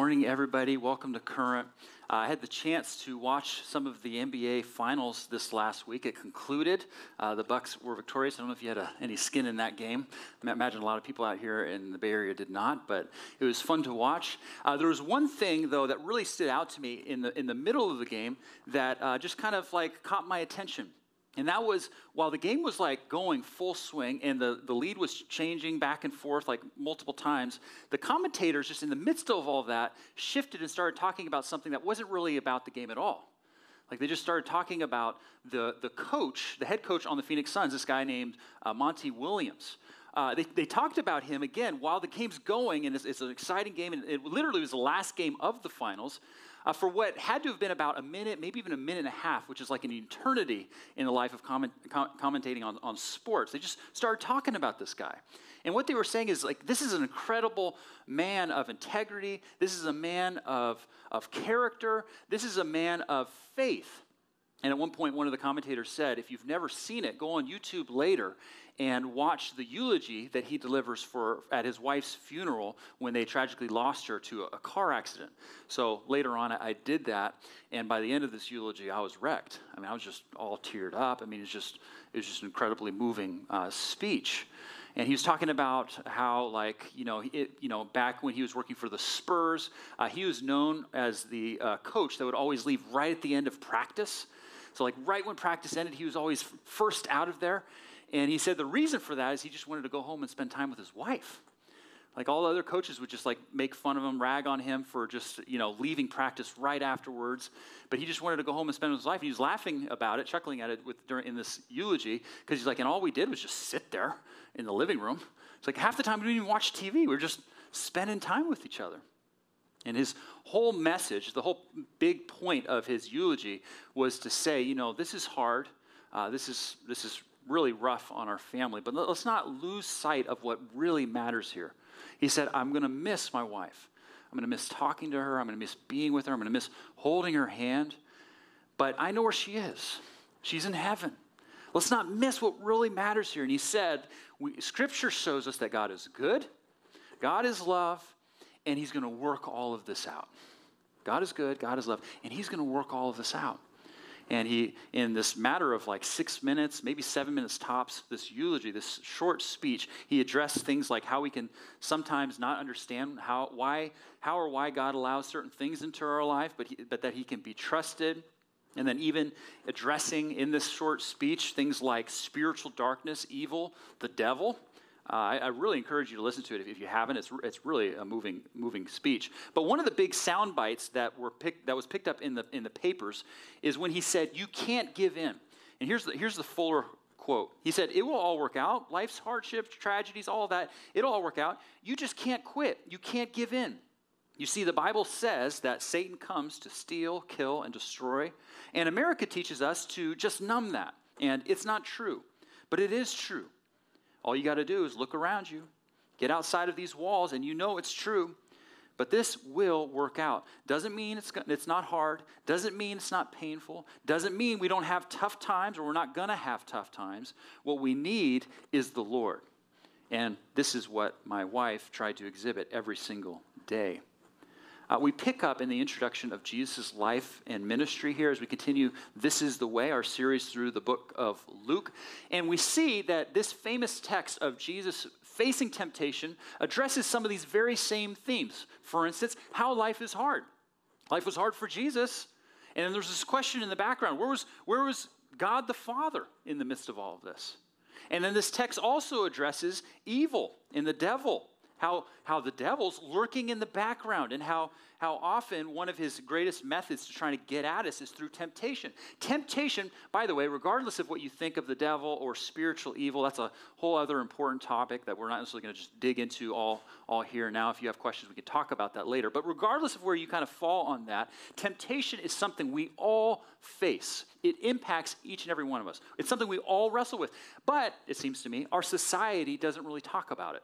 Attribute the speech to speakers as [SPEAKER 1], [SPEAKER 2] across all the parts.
[SPEAKER 1] morning, everybody. Welcome to Current. Uh, I had the chance to watch some of the NBA Finals this last week. It concluded. Uh, the Bucks were victorious. I don't know if you had a, any skin in that game. I imagine a lot of people out here in the Bay Area did not, but it was fun to watch. Uh, there was one thing though that really stood out to me in the in the middle of the game that uh, just kind of like caught my attention. And that was while the game was like going full swing and the, the lead was changing back and forth like multiple times, the commentators, just in the midst of all of that, shifted and started talking about something that wasn't really about the game at all. Like they just started talking about the, the coach, the head coach on the Phoenix Suns, this guy named uh, Monty Williams. Uh, they, they talked about him again while the game's going, and it's, it's an exciting game, and it literally was the last game of the finals uh, for what had to have been about a minute, maybe even a minute and a half, which is like an eternity in the life of comment, com- commentating on, on sports. They just started talking about this guy. And what they were saying is like, this is an incredible man of integrity. This is a man of, of character. This is a man of faith. And at one point, one of the commentators said, if you've never seen it, go on YouTube later and watch the eulogy that he delivers for at his wife's funeral when they tragically lost her to a, car accident. So later on, I, did that, and by the end of this eulogy, I was wrecked. I mean, I was just all teared up. I mean, it's just it was just an incredibly moving uh, speech. And he was talking about how, like, you know, it, you know, back when he was working for the Spurs, uh, he was known as the uh, coach that would always leave right at the end of practice. So, like, right when practice ended, he was always first out of there. And he said the reason for that is he just wanted to go home and spend time with his wife. Like all other coaches would just like make fun of him, rag on him for just, you know, leaving practice right afterwards. But he just wanted to go home and spend his life. And he was laughing about it, chuckling at it with, during, in this eulogy, because he's like, and all we did was just sit there in the living room. It's like half the time we didn't even watch TV. We were just spending time with each other. And his whole message, the whole big point of his eulogy was to say, you know, this is hard. Uh, this is this is really rough on our family. But let's not lose sight of what really matters here. He said, I'm going to miss my wife. I'm going to miss talking to her. I'm going to miss being with her. I'm going to miss holding her hand. But I know where she is. She's in heaven. Let's not miss what really matters here. And he said, we, Scripture shows us that God is good, God is love, and He's going to work all of this out. God is good, God is love, and He's going to work all of this out. And he, in this matter of like six minutes, maybe seven minutes tops, this eulogy, this short speech, he addressed things like how we can sometimes not understand how, why, how or why God allows certain things into our life, but, he, but that he can be trusted. And then, even addressing in this short speech things like spiritual darkness, evil, the devil, uh, I, I, really encourage you to listen to it if, if, you haven't. It's, it's really a moving, moving speech. But one of the big sound bites that, were picked, that was picked up in the, in the papers is when he said, You can't give in. And here's the, here's the fuller quote. He said, It will all work out. Life's hardships, tragedies, all that, it'll all work out. You just can't quit. You can't give in. You see, the Bible says that Satan comes to steal, kill, and destroy. And America teaches us to just numb that. And it's not true, but it is true. All you got to do is look around you, get outside of these walls, and you know it's true. But this will work out. Doesn't mean it's, it's not hard. Doesn't mean it's not painful. Doesn't mean we don't have tough times or we're not going to have tough times. What we need is the Lord. And this is what my wife tried to exhibit every single day. Uh, we pick up in the introduction of Jesus' life and ministry here as we continue This is the Way, our series through the book of Luke. And we see that this famous text of Jesus facing temptation addresses some of these very same themes. For instance, how life is hard. Life was hard for Jesus. And then there's this question in the background where was, where was God the Father in the midst of all of this? And then this text also addresses evil and the devil how, how the devil's lurking in the background and how, how often one of his greatest methods to trying to get at us is through temptation. Temptation, by the way, regardless of what you think of the devil or spiritual evil, that's a whole other important topic that we're not necessarily going to just dig into all, all here now. If you have questions, we can talk about that later. But regardless of where you kind of fall on that, temptation is something we all face. It impacts each and every one of us. It's something we all wrestle with. But it seems to me, our society doesn't really talk about it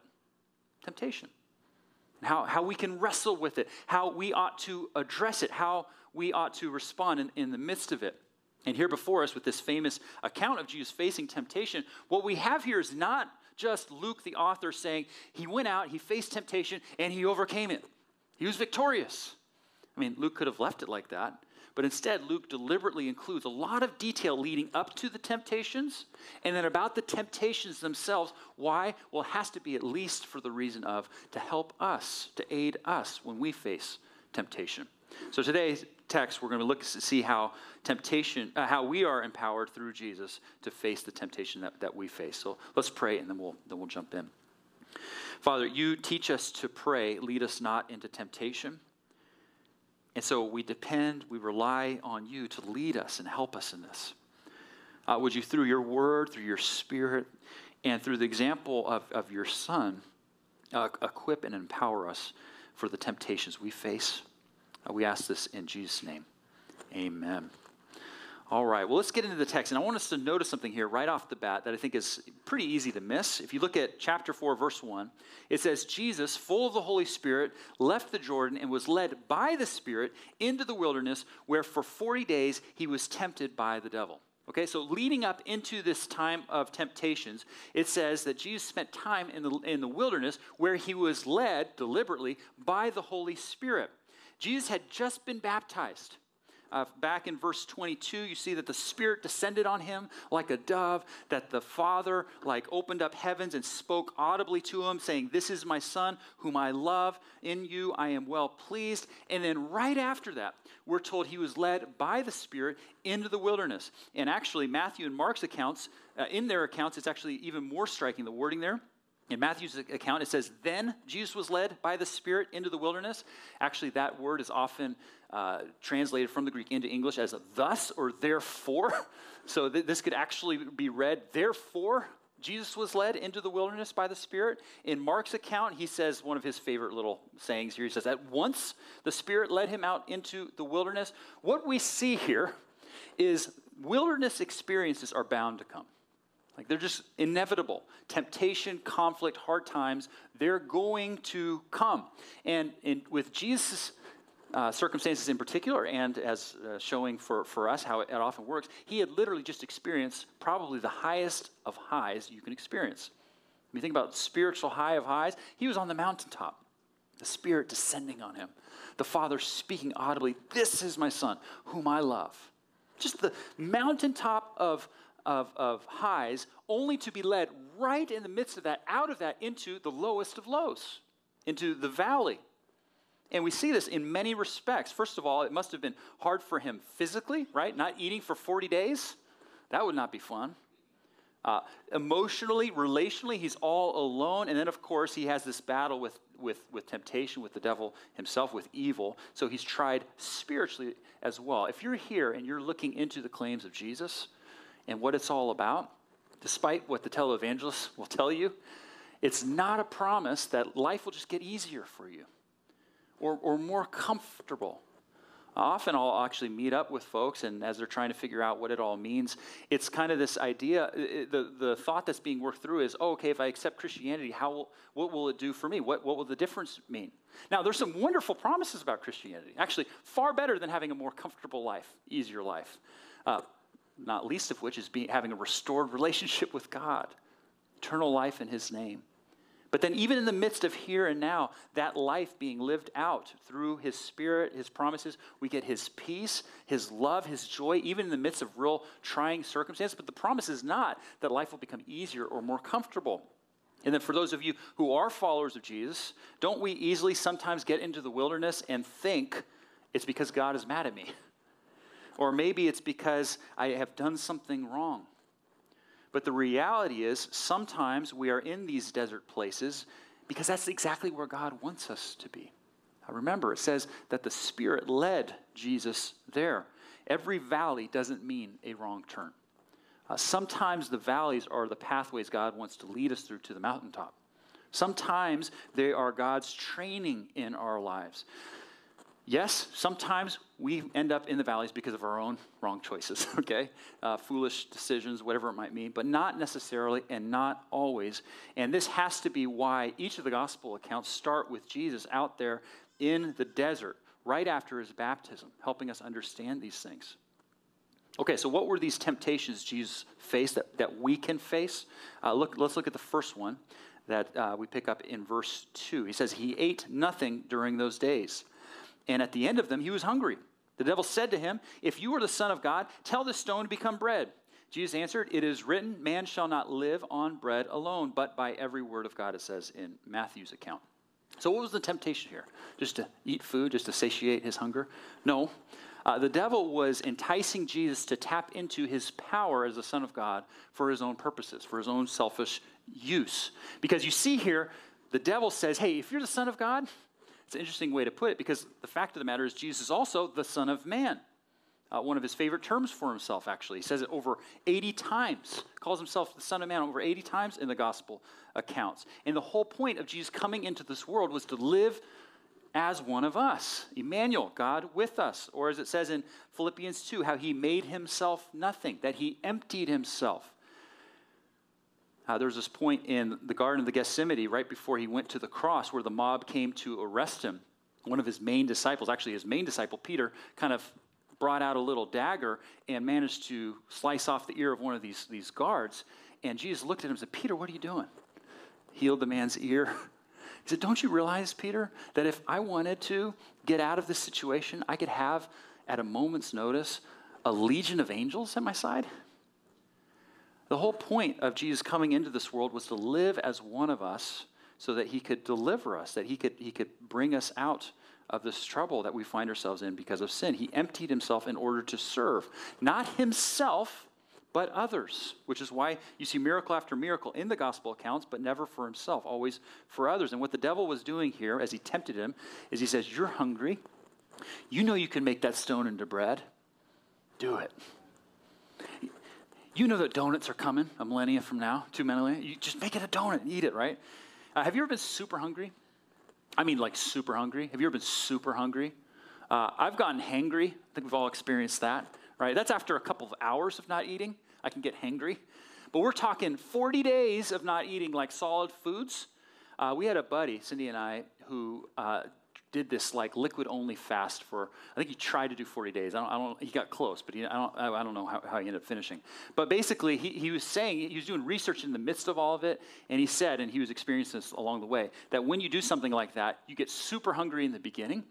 [SPEAKER 1] temptation, how, how we can wrestle with it, how we ought to address it, how we ought to respond in, in the midst of it. And here before us, with this famous account of Jesus facing temptation, what we have here is not just Luke, the author, saying he went out, he faced temptation, and he overcame it. He was victorious. I mean, Luke could have left it like that, but instead, Luke deliberately includes a lot of detail leading up to the temptations and then about the temptations themselves. Why? Well, it has to be at least for the reason of to help us, to aid us when we face temptation. So today's text, we're going to look to see how temptation, uh, how we are empowered through Jesus to face the temptation that, that we face. So let's pray and then we'll, then we'll jump in. Father, you teach us to pray, lead us not into temptation. And so we depend, we rely on you to lead us and help us in this. Uh, would you, through your word, through your spirit, and through the example of, of your son, uh, equip and empower us for the temptations we face? Uh, we ask this in Jesus' name. Amen. All right, well, let's get into the text. And I want us to notice something here right off the bat that I think is pretty easy to miss. If you look at chapter 4, verse 1, it says, Jesus, full of the Holy Spirit, left the Jordan and was led by the Spirit into the wilderness, where for 40 days he was tempted by the devil. Okay, so leading up into this time of temptations, it says that Jesus spent time in the, in the wilderness where he was led deliberately by the Holy Spirit. Jesus had just been baptized. Uh, back in verse 22, you see that the Spirit descended on him like a dove, that the Father like opened up heavens and spoke audibly to him, saying, This is my Son, whom I love. In you I am well pleased. And then right after that, we're told he was led by the Spirit into the wilderness. And actually, Matthew and Mark's accounts, uh, in their accounts, it's actually even more striking, the wording there. In Matthew's account, it says, Then Jesus was led by the Spirit into the wilderness. Actually, that word is often uh, translated from the Greek into English as thus or therefore. So th- this could actually be read, Therefore, Jesus was led into the wilderness by the Spirit. In Mark's account, he says one of his favorite little sayings here. He says, At once the Spirit led him out into the wilderness. What we see here is wilderness experiences are bound to come. Like they're just inevitable. Temptation, conflict, hard times, they're going to come. And in, with Jesus' uh, circumstances in particular, and as uh, showing for, for us how it, often works, he had literally just experienced probably the highest of highs you can experience. When you think about spiritual high of highs, he was on the mountaintop, the Spirit descending on him, the Father speaking audibly, This is my Son, whom I love. Just the mountaintop of of, of highs, only to be led right in the midst of that, out of that, into the lowest of lows, into the valley. And we see this in many respects. First of all, it must have been hard for him physically, right? Not eating for 40 days. That would not be fun. Uh, emotionally, relationally, he's all alone. And then, of course, he has this battle with, with, with temptation, with the devil himself, with evil. So he's tried spiritually as well. If you're here and you're looking into the claims of Jesus, and what it's all about, despite what the televangelists will tell you, it's not a promise that life will just get easier for you or, or more comfortable. Often I'll actually meet up with folks, and as they're trying to figure out what it all means, it's kind of this idea. The, the thought that's being worked through is, oh, okay, if I accept Christianity, how will, what will it do for me? What, what will the difference mean? Now, there's some wonderful promises about Christianity, actually, far better than having a more comfortable life, easier life. Uh, not least of which is being, having a restored relationship with God, eternal life in His name. But then, even in the midst of here and now, that life being lived out through His Spirit, His promises, we get His peace, His love, His joy, even in the midst of real trying circumstances. But the promise is not that life will become easier or more comfortable. And then, for those of you who are followers of Jesus, don't we easily sometimes get into the wilderness and think it's because God is mad at me? Or maybe it's because I have done something wrong. But the reality is, sometimes we are in these desert places because that's exactly where God wants us to be. Now remember, it says that the Spirit led Jesus there. Every valley doesn't mean a wrong turn. Uh, sometimes the valleys are the pathways God wants to lead us through to the mountaintop. Sometimes they are God's training in our lives. Yes, sometimes we end up in the valleys because of our own wrong choices, okay? Uh, foolish decisions, whatever it might mean, but not necessarily and not always. And this has to be why each of the gospel accounts start with Jesus out there in the desert right after his baptism, helping us understand these things. Okay, so what were these temptations Jesus faced that, that we can face? Uh, look, let's look at the first one that uh, we pick up in verse 2. He says, He ate nothing during those days. And at the end of them, he was hungry. The devil said to him, If you are the Son of God, tell this stone to become bread. Jesus answered, It is written, Man shall not live on bread alone, but by every word of God, it says in Matthew's account. So, what was the temptation here? Just to eat food, just to satiate his hunger? No. Uh, the devil was enticing Jesus to tap into his power as the Son of God for his own purposes, for his own selfish use. Because you see here, the devil says, Hey, if you're the Son of God, it's an interesting way to put it because the fact of the matter is, Jesus is also the Son of Man. Uh, one of his favorite terms for himself, actually. He says it over 80 times, calls himself the Son of Man over 80 times in the gospel accounts. And the whole point of Jesus coming into this world was to live as one of us, Emmanuel, God with us. Or as it says in Philippians 2, how he made himself nothing, that he emptied himself. Uh, there was this point in the Garden of the Gethsemane right before he went to the cross where the mob came to arrest him. One of his main disciples, actually his main disciple, Peter, kind of brought out a little dagger and managed to slice off the ear of one of these, these guards. And Jesus looked at him and said, Peter, what are you doing? Healed the man's ear. He said, Don't you realize, Peter, that if I wanted to get out of this situation, I could have, at a moment's notice, a legion of angels at my side? The whole point of Jesus coming into this world was to live as one of us so that he could deliver us, that he could, he could bring us out of this trouble that we find ourselves in because of sin. He emptied himself in order to serve, not himself, but others, which is why you see miracle after miracle in the gospel accounts, but never for himself, always for others. And what the devil was doing here as he tempted him is he says, You're hungry. You know you can make that stone into bread. Do it. You know that donuts are coming a millennia from now, two millennia. You just make it a donut and eat it, right? Uh, have you ever been super hungry? I mean, like super hungry. Have you ever been super hungry? Uh, I've gotten hangry. I think we've all experienced that, right? That's after a couple of hours of not eating. I can get hangry. But we're talking 40 days of not eating like solid foods. Uh, we had a buddy, Cindy and I, who uh, did this like liquid only fast for I think he tried to do 40 days. I don't, I don't he got close, but he, I don't I don't know how, how, he ended up finishing. But basically, he, he was saying he was doing research in the midst of all of it, and he said, and he was experiencing this along the way, that when you do something like that, you get super hungry in the beginning,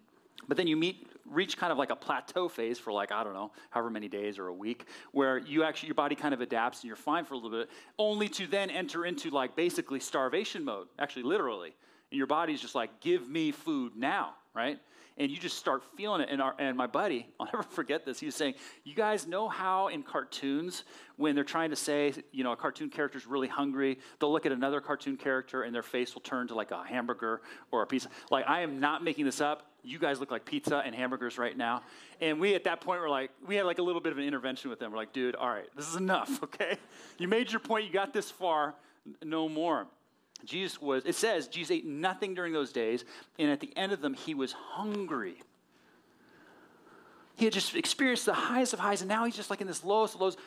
[SPEAKER 1] but then you meet reach kind of like a plateau phase for like I don't know however many days or a week where you actually your body kind of adapts and you're fine for a little bit only to then enter into like basically starvation mode actually literally and your body's just like, give me food now, right? And you just start feeling it. And, our, and my buddy, I'll never forget this, he was saying, You guys know how in cartoons, when they're trying to say, you know, a cartoon character's really hungry, they'll look at another cartoon character and their face will turn to like a hamburger or a pizza. Like, I am not making this up. You guys look like pizza and hamburgers right now. And we, at that point, were like, we had like a little bit of an intervention with them. We're like, dude, all right, this is enough, okay? You made your point, you got this far, no more. Jesus was, it says, Jesus ate nothing during those days, and at the end of them, he was hungry. He had just experienced the highest of highs, and now he's just like in this lowest of lows,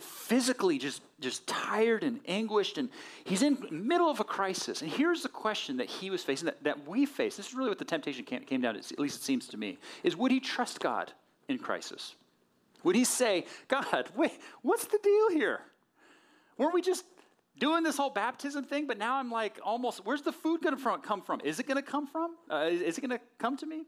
[SPEAKER 1] physically just, just tired and anguished, and he's in middle of a crisis. And here's the question that he was facing, that, that we face. This is really what the temptation came, came down to, at least it seems to me, is would he trust God in crisis? Would he say, God, wait, what's the deal here? Weren't we just doing this whole baptism thing, but now I'm like almost, where's the food going to come from? Is it going to come from? Uh, is, is, it going to come to me?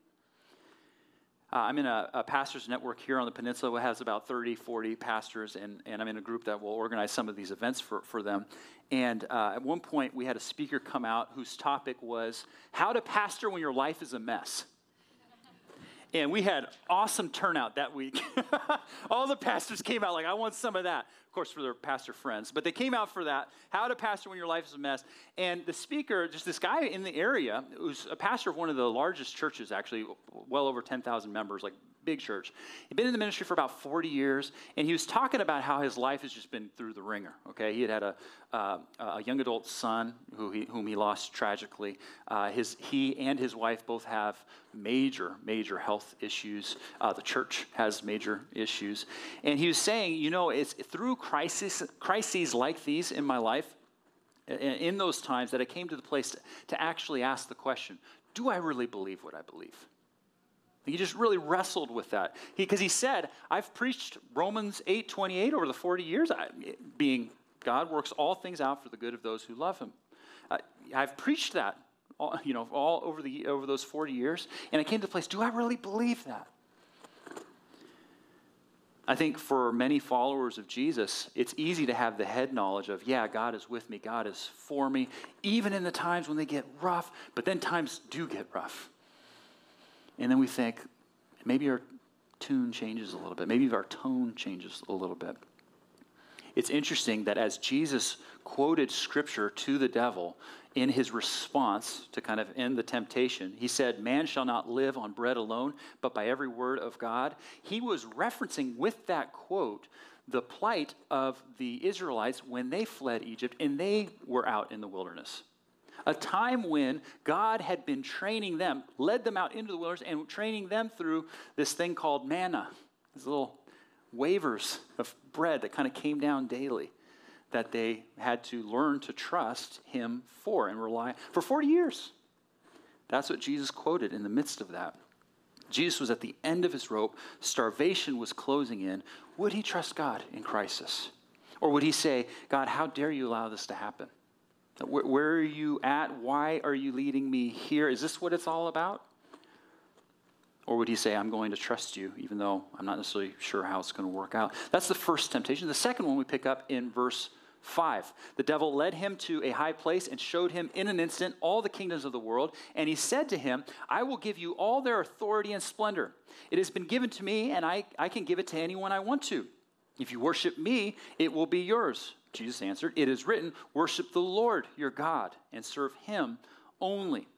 [SPEAKER 1] Uh, I'm in a, a, pastor's network here on the peninsula that has about 30, 40 pastors, and, and I'm in a group that will organize some of these events for, for them. And uh, at one point, we had a speaker come out whose topic was how to pastor when your life is a mess. And we had awesome turnout that week. All the pastors came out like, I want some of that. Of course, for their pastor friends. But they came out for that. How to pastor when your life is a mess. And the speaker, just this guy in the area, who's a pastor of one of the largest churches, actually, well over 10,000 members, like big church. He'd been in the ministry for about 40 years, and he was talking about how his life has just been through the wringer. Okay, he had had a, uh, a young adult son who he, whom he lost tragically. Uh, his, he and his wife both have major, major health issues. Uh, the church has major issues. And he was saying, you know, it's through crises, crises like these in my life, in those times, that I came to the place to, to actually ask the question do I really believe what I believe? He just really wrestled with that. Because he, he, said, I've preached Romans 8 28 over the 40 years, I, being God works all things out for the good of those who love him. Uh, I've preached that, all, you know, all over the over those 40 years, and I came to the place. Do I really believe that? I think for many followers of Jesus, it's easy to have the head knowledge of, yeah, God is with me, God is for me, even in the times when they get rough, but then times do get rough. And then we think, maybe our tune changes a little bit, maybe our tone changes a little bit. It's interesting that as Jesus quoted scripture to the devil in his response to kind of end the temptation, he said, Man shall not live on bread alone, but by every word of God. He was referencing with that quote the plight of the Israelites when they fled Egypt and they were out in the wilderness. A time when God had been training them, led them out into the wilderness, and training them through this thing called manna, these little wavers of bread that kind of came down daily that they had to learn to trust him for and rely for 40 years. That's what Jesus quoted in the midst of that. Jesus was at the end of his rope, starvation was closing in. Would he trust God in crisis? Or would he say, God, how dare you allow this to happen? Where, are you at? Why are you leading me here? Is this what it's all about? Or would he say, I'm going to trust you, even though I'm not necessarily sure how it's going to work out? That's the first temptation. The second one we pick up in verse 5. The devil led him to a high place and showed him in an instant all the kingdoms of the world. And he said to him, I will give you all their authority and splendor. It has been given to me, and I, I can give it to anyone I want to. If you worship me, it will be yours. Jesus answered, It is written, Worship the Lord your God and serve him only.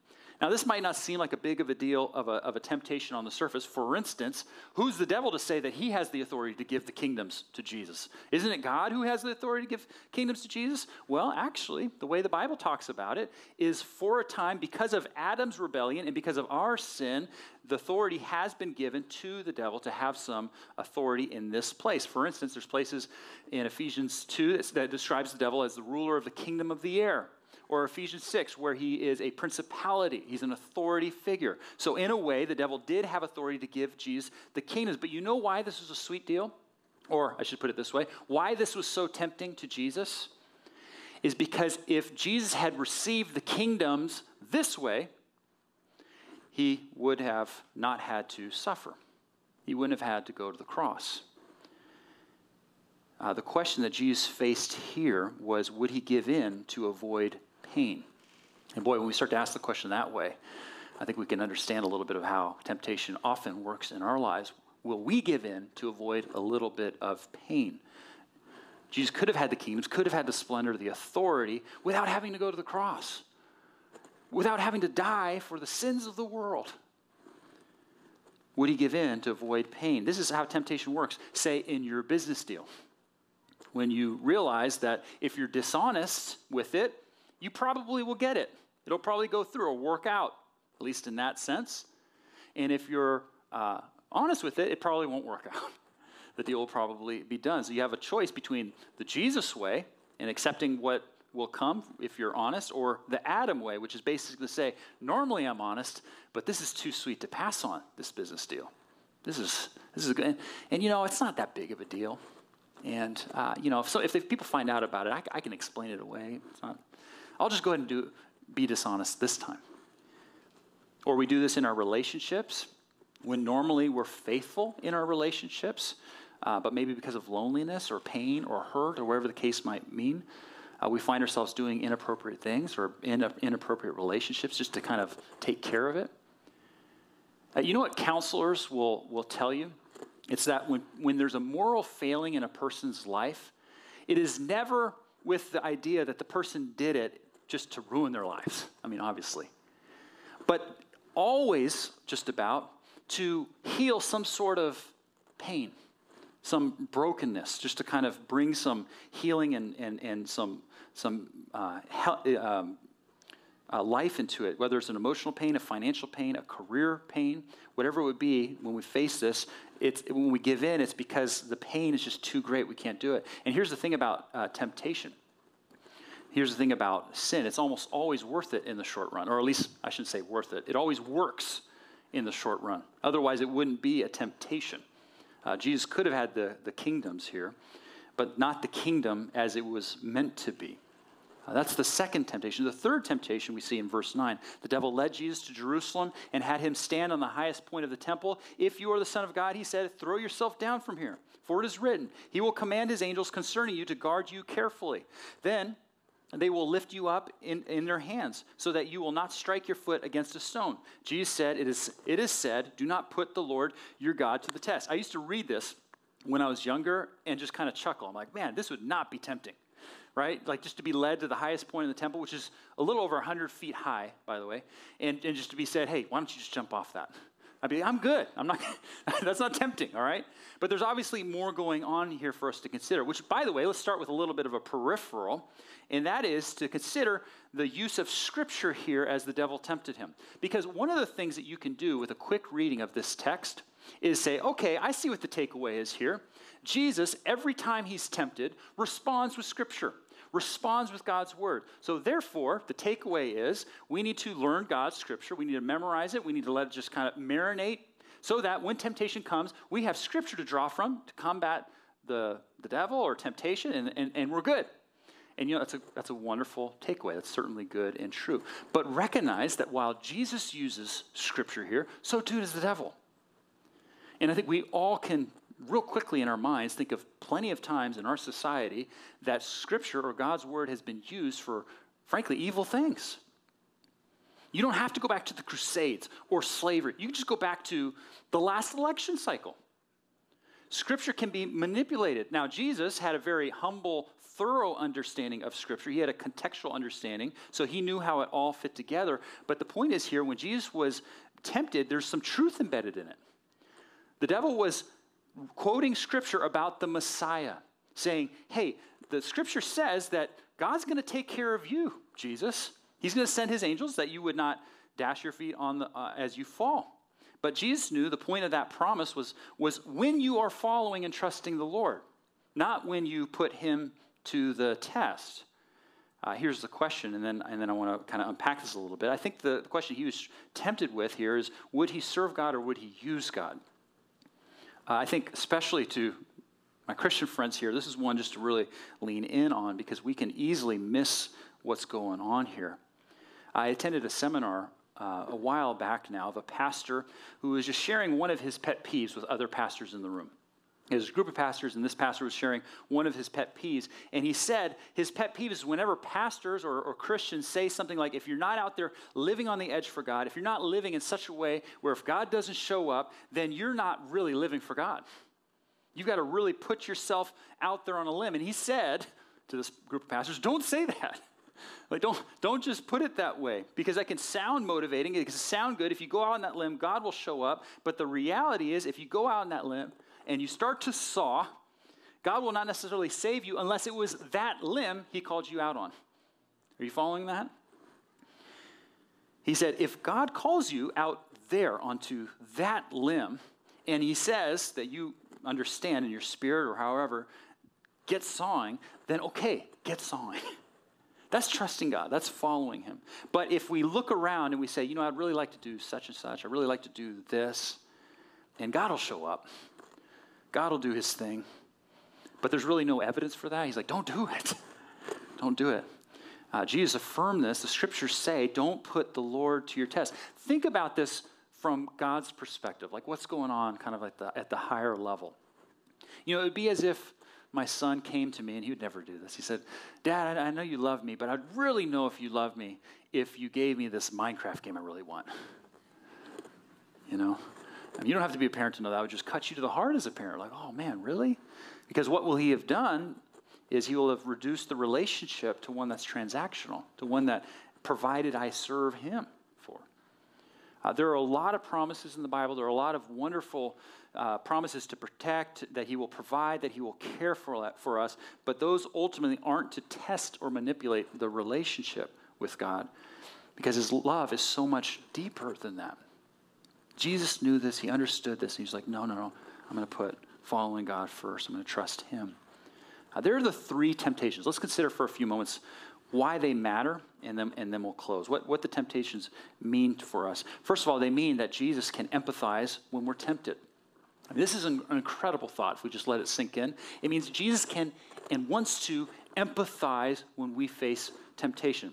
[SPEAKER 1] Now, this might not seem like a big of a deal of a, of a temptation on the surface. For instance, who's the devil to say that he has the authority to give the kingdoms to Jesus? Isn't it God who has the authority to give kingdoms to Jesus? Well, actually, the way the Bible talks about it is for a time, because of Adam's rebellion and because of our sin, the authority has been given to the devil to have some authority in this place. For instance, there's places in Ephesians 2 that describes the devil as the ruler of the kingdom of the air or Ephesians 6, where he is a principality. He's an authority figure. So, in a way, the devil did have authority to give Jesus the kingdoms. But you know why this was a sweet deal? Or I should put it this way why this was so tempting to Jesus is because if Jesus had received the kingdoms this way, he would have not had to suffer. He wouldn't have had to go to the cross. Uh, the question that Jesus faced here was would he give in to avoid pain. And boy, when we start to ask the question that way, I think we can understand a little bit of how temptation often works in our lives. Will we give in to avoid a little bit of pain? Jesus could have had the kingdoms, could have had the splendor, the authority, without having to go to the cross, without having to die for the sins of the world. Would he give in to avoid pain? This is how temptation works. Say in your business deal, when you realize that if you're dishonest with it, you probably will get it. It'll probably go through or work out, at least in that sense. And if you're uh, honest with it, it probably won't work out. the deal will probably be done. So you have a choice between the Jesus way and accepting what will come if you're honest, or the Adam way, which is basically to say, normally I'm honest, but this is too sweet to pass on this business deal. This is this is good, and, and you know it's not that big of a deal. And uh, you know, so, if, if people find out about it, I, I, can explain it away. It's not I'll just go ahead and do, be dishonest this time. Or we do this in our relationships when normally we're faithful in our relationships, uh, but maybe because of loneliness or pain or hurt or whatever the case might mean, uh, we find ourselves doing inappropriate things or in inappropriate relationships just to kind of take care of it. Uh, you know what counselors will, will tell you? It's that when, when there's a moral failing in a person's life, it is never with the idea that the person did it just to ruin their lives. I mean, obviously. But always just about to heal some sort of pain, some brokenness, just to kind of bring some healing and, and, and some, some uh, um, uh, life into it, whether it's an emotional pain, a financial pain, a career pain, whatever it would be, when we face this, it's, when we give in, it's because the pain is just too great. We can't do it. And here's the thing about uh, temptation Here's the thing about sin it's almost always worth it in the short run, or at least I shouldn't say worth it. It always works in the short run. Otherwise, it wouldn't be a temptation. Uh, Jesus could have had the, the kingdoms here, but not the kingdom as it was meant to be. Uh, that's the second temptation. The third temptation we see in verse 9. The devil led Jesus to Jerusalem and had him stand on the highest point of the temple. If you are the Son of God, he said, throw yourself down from here. For it is written, He will command His angels concerning you to guard you carefully. Then they will lift you up in, in their hands so that you will not strike your foot against a stone. Jesus said, it is, it is said, Do not put the Lord your God to the test. I used to read this when I was younger and just kind of chuckle. I'm like, man, this would not be tempting right? Like just to be led to the highest point in the temple, which is a little over 100 feet high, by the way, and, and just to be said, hey, why don't you just jump off that? I'd be, I'm good. I'm not, that's not tempting, all right? But there's obviously more going on here for us to consider, which, by the way, let's start with a little bit of a peripheral, and that is to consider the use of Scripture here as the devil tempted him. Because one of the things that you can do with a quick reading of this text is say, okay, I see what the takeaway is here. Jesus, every time he's tempted, responds with Scripture responds with God's word. So, therefore, the takeaway is we need to learn God's scripture. We need to memorize it. We need to let it just kind of marinate so that when temptation comes, we have scripture to draw from to combat the, the devil or temptation, and, and, and we're good. And you know, that's a, that's a wonderful takeaway. That's certainly good and true. But recognize that while Jesus uses scripture here, so too does the devil. And I think we all can real quickly in our minds think of plenty of times in our society that Scripture or God's Word has been used for, frankly, evil things. You don't have to go back to the Crusades or slavery. You can just go back to the last election cycle. Scripture can be manipulated. Now, Jesus had a very humble, thorough understanding of Scripture. He had a contextual understanding, so he knew how it all fit together. But the point is here, when Jesus was tempted, there's some truth embedded in it. The devil was quoting scripture about the Messiah, saying, Hey, the scripture says that God's going to take care of you, Jesus. He's going to send his angels that you would not dash your feet on the, uh, as you fall. But Jesus knew the point of that promise was, was when you are following and trusting the Lord, not when you put him to the test. Uh, here's the question, and then, and then I want to kind of unpack this a little bit. I think the question he was tempted with here is would he serve God or would he use God? Uh, I think, especially to my Christian friends here, this is one just to really lean in on because we can easily miss what's going on here. I attended a seminar uh, a while back now of a pastor who was just sharing one of his pet peeves with other pastors in the room. There's a group of pastors, and this pastor was sharing one of his pet peeves. And he said his pet peeve is whenever pastors or, or, Christians say something like, if you're not out there living on the edge for God, if you're not living in such a way where if God doesn't show up, then you're not really living for God. You've got to really put yourself out there on a limb. And he said to this group of pastors, don't say that. Like, don't, don't just put it that way because that can sound motivating. It can sound good. If you go out on that limb, God will show up. But the reality is, if you go out on that limb and you start to saw, God will not necessarily save you unless it was that limb he called you out on. Are you following that? He said, if God calls you out there onto that limb, and he says that you understand in your spirit or however, get sawing, then okay, get sawing. That's trusting God. That's following Him. But if we look around and we say, you know, I'd really like to do such and such, I'd really like to do this, and God will show up, God will do his thing. But there's really no evidence for that. He's like, don't do it. don't do it. Uh, Jesus affirmed this. The scriptures say, don't put the Lord to your test. Think about this from God's perspective, like what's going on kind of at the, at the higher level. You know, it would be as if my son came to me, and he would never do this. He said, Dad, I, I know you love me, but I'd really know if you love me if you gave me this Minecraft game I really want. You know? I mean, you don't have to be a parent to know that. would just cut you to the heart as a parent. Like, oh man, really? Because what will he have done is he will have reduced the relationship to one that's transactional, to one that provided I serve him for. Uh, there are a lot of promises in the Bible. There are a lot of wonderful uh, promises to protect, that he will provide, that he will care for, that, for us. But those ultimately aren't to test or manipulate the relationship with God because his love is so much deeper than that. Jesus knew this. He understood this. And he's like, no, no, no. I'm going to put following God first. I'm going to trust Him. Uh, there are the three temptations. Let's consider for a few moments why they matter, and then, and then we'll close. What, what the temptations mean for us. First of all, they mean that Jesus can empathize when we're tempted. This is an incredible thought if we just let it sink in. It means Jesus can and wants to empathize when we face temptation.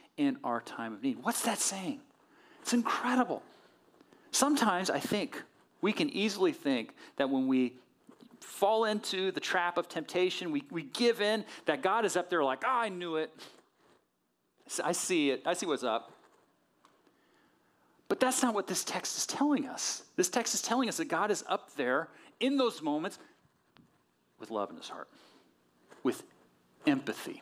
[SPEAKER 1] in our time of need. What's that saying? It's incredible. Sometimes I think we can easily think that when we fall into the trap of temptation, we, we give in, that God is up there like, oh, I knew it. I see it. I see what's up. But that's not what this text is telling us. This text is telling us that God is up there in those moments with love in his heart, with empathy,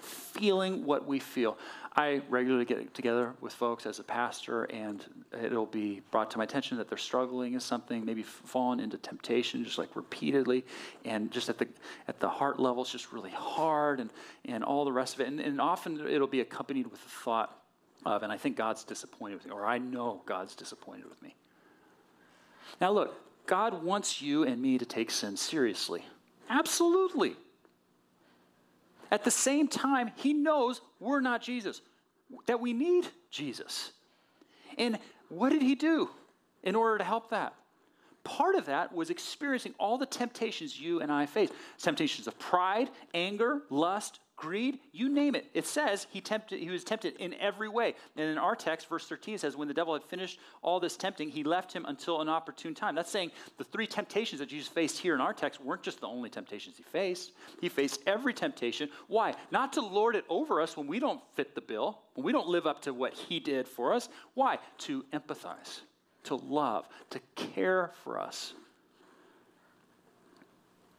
[SPEAKER 1] feeling what we feel. I regularly get together with folks as a pastor, and it'll be brought to my attention that they're struggling with something, maybe fallen into temptation, just like repeatedly, and just at the at the heart level, it's just really hard, and and all the rest of it. And, and often it'll be accompanied with the thought of, and I think God's disappointed with me, or I know God's disappointed with me. Now, look, God wants you and me to take sin seriously. Absolutely. At the same time, he knows we're not Jesus, that we need Jesus. And what did he do in order to help that? Part of that was experiencing all the temptations you and I face temptations of pride, anger, lust, greed, you name it. It says he tempted he was tempted in every way. And in our text verse 13 says when the devil had finished all this tempting, he left him until an opportune time. That's saying the three temptations that Jesus faced here in our text weren't just the only temptations he faced. He faced every temptation. Why? Not to lord it over us when we don't fit the bill, when we don't live up to what he did for us. Why? To empathize, to love, to care for us.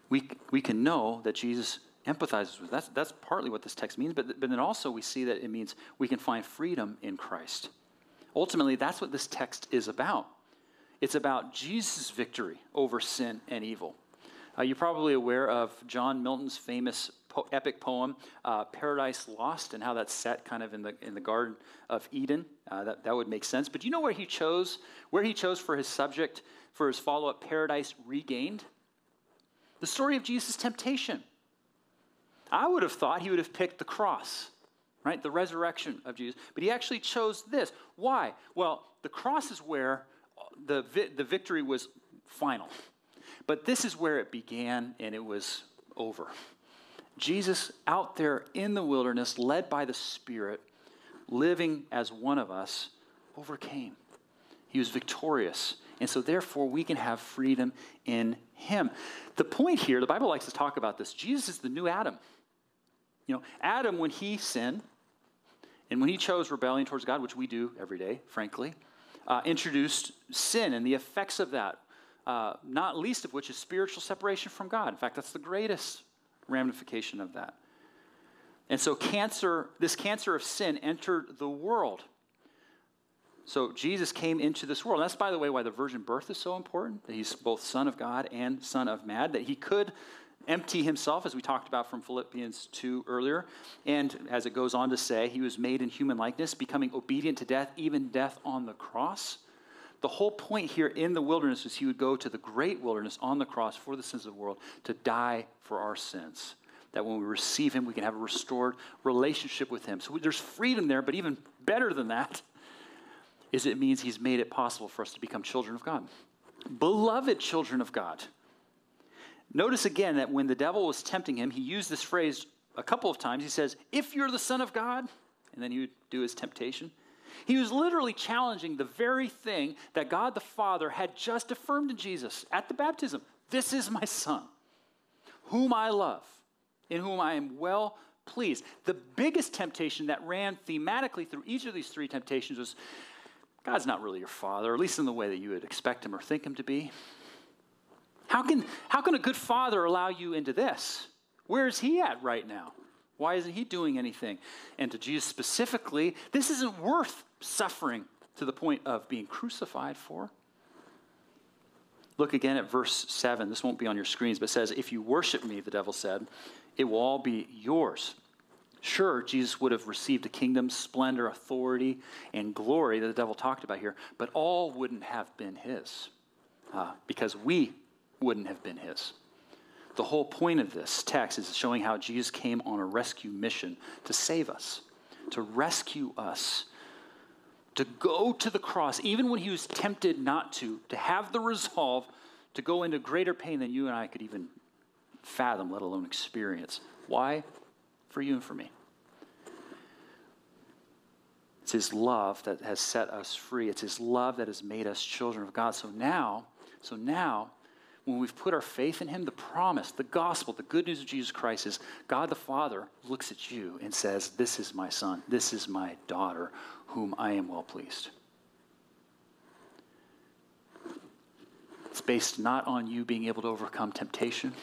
[SPEAKER 1] We, we can know that Jesus empathizes with. That's, that's partly what this text means, but, but then also we see that it means we can find freedom in Christ. Ultimately, that's what this text is about. It's about Jesus' victory over sin and evil. Uh, you're probably aware of John Milton's famous po- epic poem, uh, Paradise Lost, and how that's set kind of in the, in the Garden of Eden. Uh, that, that would make sense. But do you know where he chose, where he chose for his subject, for his follow up, Paradise Regained? The story of Jesus' temptation. I would have thought he would have picked the cross, right? The resurrection of Jesus. But he actually chose this. Why? Well, the cross is where the, vi- the victory was final. But this is where it began and it was over. Jesus out there in the wilderness, led by the Spirit, living as one of us, overcame. He was victorious. And so, therefore, we can have freedom in Him. The point here, the Bible likes to talk about this Jesus is the new Adam. You know, Adam, when he sinned, and when he chose rebellion towards God, which we do every day, frankly, uh, introduced sin and the effects of that, uh, not least of which is spiritual separation from God. In fact, that's the greatest ramification of that. And so, cancer, this cancer of sin entered the world. So, Jesus came into this world. And that's, by the way, why the virgin birth is so important that he's both Son of God and Son of Man, that he could empty himself, as we talked about from Philippians 2 earlier. And as it goes on to say, he was made in human likeness, becoming obedient to death, even death on the cross. The whole point here in the wilderness was he would go to the great wilderness on the cross for the sins of the world to die for our sins. That when we receive him, we can have a restored relationship with him. So there's freedom there, but even better than that is it means he's made it possible for us to become children of God. Beloved children of God. Notice again that when the devil was tempting him, he used this phrase a couple of times. He says, If you're the Son of God, and then he would do his temptation. He was literally challenging the very thing that God the Father had just affirmed in Jesus at the baptism. This is my Son, whom I love, in whom I am well pleased. The biggest temptation that ran thematically through each of these three temptations was God's not really your Father, at least in the way that you would expect him or think him to be. How can, how can a good father allow you into this? Where is he at right now? Why isn't he doing anything? And to Jesus specifically, this isn't worth suffering to the point of being crucified for. Look again at verse 7. This won't be on your screens, but says, If you worship me, the devil said, it will all be yours. Sure, Jesus would have received a kingdom, splendor, authority, and glory that the devil talked about here, but all wouldn't have been his uh, because we wouldn't have been his. The whole point of this text is showing how Jesus came on a rescue mission to save us, to rescue us, to go to the cross, even when he was tempted not to, to have the resolve to go into greater pain than you and I could even fathom, let alone experience. Why? For you and for me. It's His love that has set us free. It's His love that has made us children of God. So now, so now, when we've put our faith in Him, the promise, the gospel, the good news of Jesus Christ is God the Father looks at you and says, This is my son, this is my daughter, whom I am well pleased. It's based not on you being able to overcome temptation.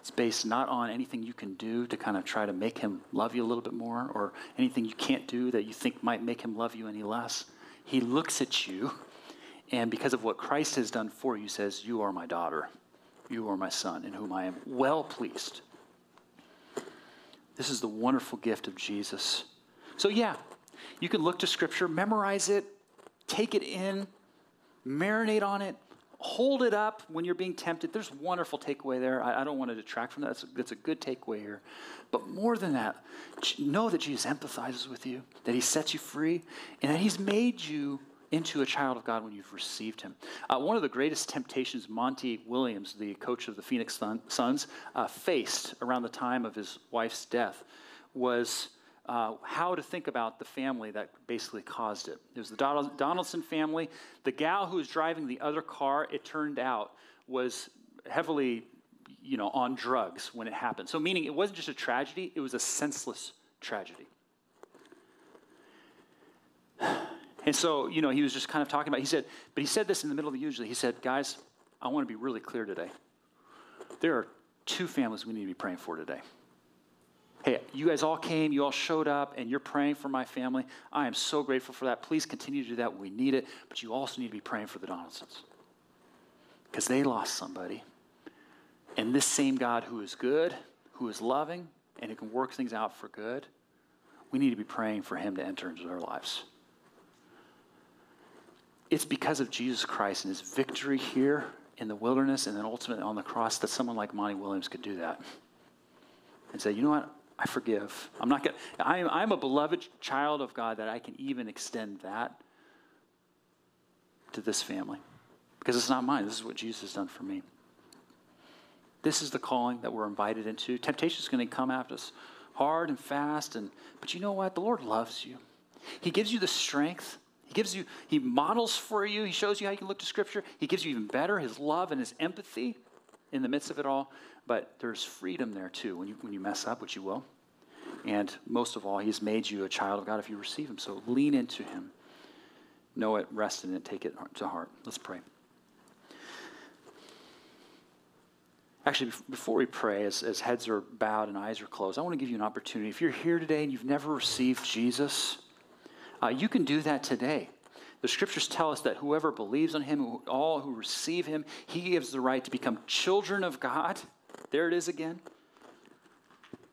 [SPEAKER 1] It's based not on anything you can do to kind of try to make him love you a little bit more or anything you can't do that you think might make him love you any less. He looks at you and because of what Christ has done for you, says, You are my daughter. You are my son, in whom I am well pleased. This is the wonderful gift of Jesus. So, yeah, you can look to Scripture, memorize it, take it in, marinate on it, hold it up when you're being tempted. There's wonderful takeaway there. I, I don't want to detract from that. That's a, that's a good takeaway here. But more than that, know that Jesus empathizes with you, that he sets you free, and that he's made you into a child of God when you've received Him. Uh, one of the greatest temptations Monty Williams, the coach of the Phoenix Suns, uh, faced around the time of his wife's death was uh, how to think about the family that basically caused it. It was the Donaldson family. The gal who was driving the other car, it turned out, was heavily you know, on drugs when it happened. So, meaning it wasn't just a tragedy, it was a senseless tragedy. And so, you know, he was just kind of talking about, he said, but he said this in the middle of the usually. He said, guys, I want to be really clear today. There are two families we need to be praying for today. Hey, you guys all came, you all showed up, and you're praying for my family. I am so grateful for that. Please continue to do that. We need it. But you also need to be praying for the Donaldsons because they lost somebody. And this same God who is good, who is loving, and who can work things out for good, we need to be praying for him to enter into their lives. It's because of Jesus Christ and his victory here in the wilderness and then ultimately on the cross that someone like Monty Williams could do that and say, you know what? I forgive. I'm not going I'm, I'm a beloved child of God that I can even extend that to this family because it's not mine. This is what Jesus has done for me. This is the calling that we're invited into. Temptation is going to come at us hard and fast, and but you know what? The Lord loves you. He gives you the strength he gives you, he models for you, he shows you how you can look to Scripture. He gives you even better his love and his empathy in the midst of it all. But there's freedom there too when you, when you mess up, which you will. And most of all, he's made you a child of God if you receive him. So lean into him. Know it, rest in it, take it to heart. Let's pray. Actually, before we pray, as, as heads are bowed and eyes are closed, I want to give you an opportunity. If you're here today and you've never received Jesus, uh, you can do that today. The scriptures tell us that whoever believes on him, all who receive him, he gives the right to become children of God. There it is again.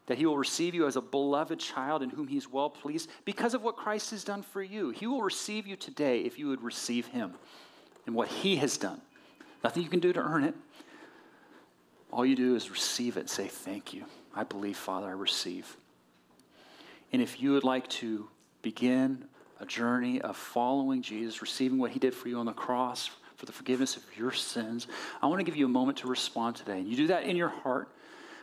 [SPEAKER 1] That he will receive you as a beloved child in whom he's well pleased because of what Christ has done for you. He will receive you today if you would receive him and what he has done. Nothing you can do to earn it. All you do is receive it say, Thank you. I believe, Father, I receive. And if you would like to begin a journey of following Jesus, receiving what he did for you on the cross for the forgiveness of your sins, I want to give you a moment to respond today. And you do that in your heart,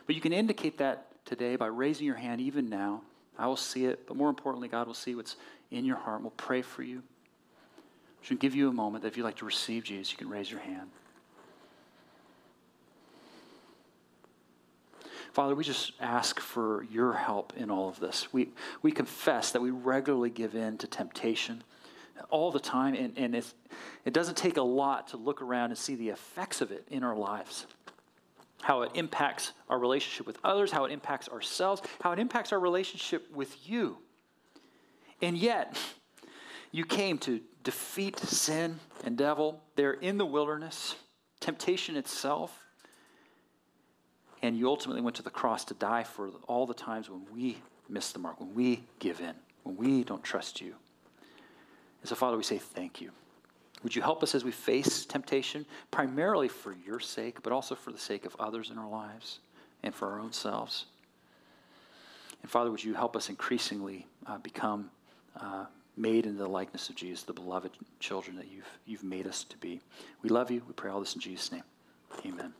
[SPEAKER 1] but you can indicate that today by raising your hand even now. I will see it, but more importantly, God will see what's in your heart. We'll pray for you. I Should give you a moment that if you'd like to receive Jesus, you can raise your hand. Father, we just ask for your help in all of this. We, we confess that we regularly give in to temptation all the time, and, and it doesn't take a lot to look around and see the effects of it in our lives. How it impacts our relationship with others, how it impacts ourselves, how it impacts our relationship with you. And yet, you came to defeat sin and devil there in the wilderness, temptation itself. And you ultimately went to the cross to die for all the times when we miss the mark, when we give in, when we don't trust you. And so, Father, we say thank you. Would you help us as we face temptation, primarily for your sake, but also for the sake of others in our lives and for our own selves? And Father, would you help us increasingly uh, become uh, made into the likeness of Jesus, the beloved children that you've, you've made us to be? We love you. We pray all this in Jesus' name. Amen.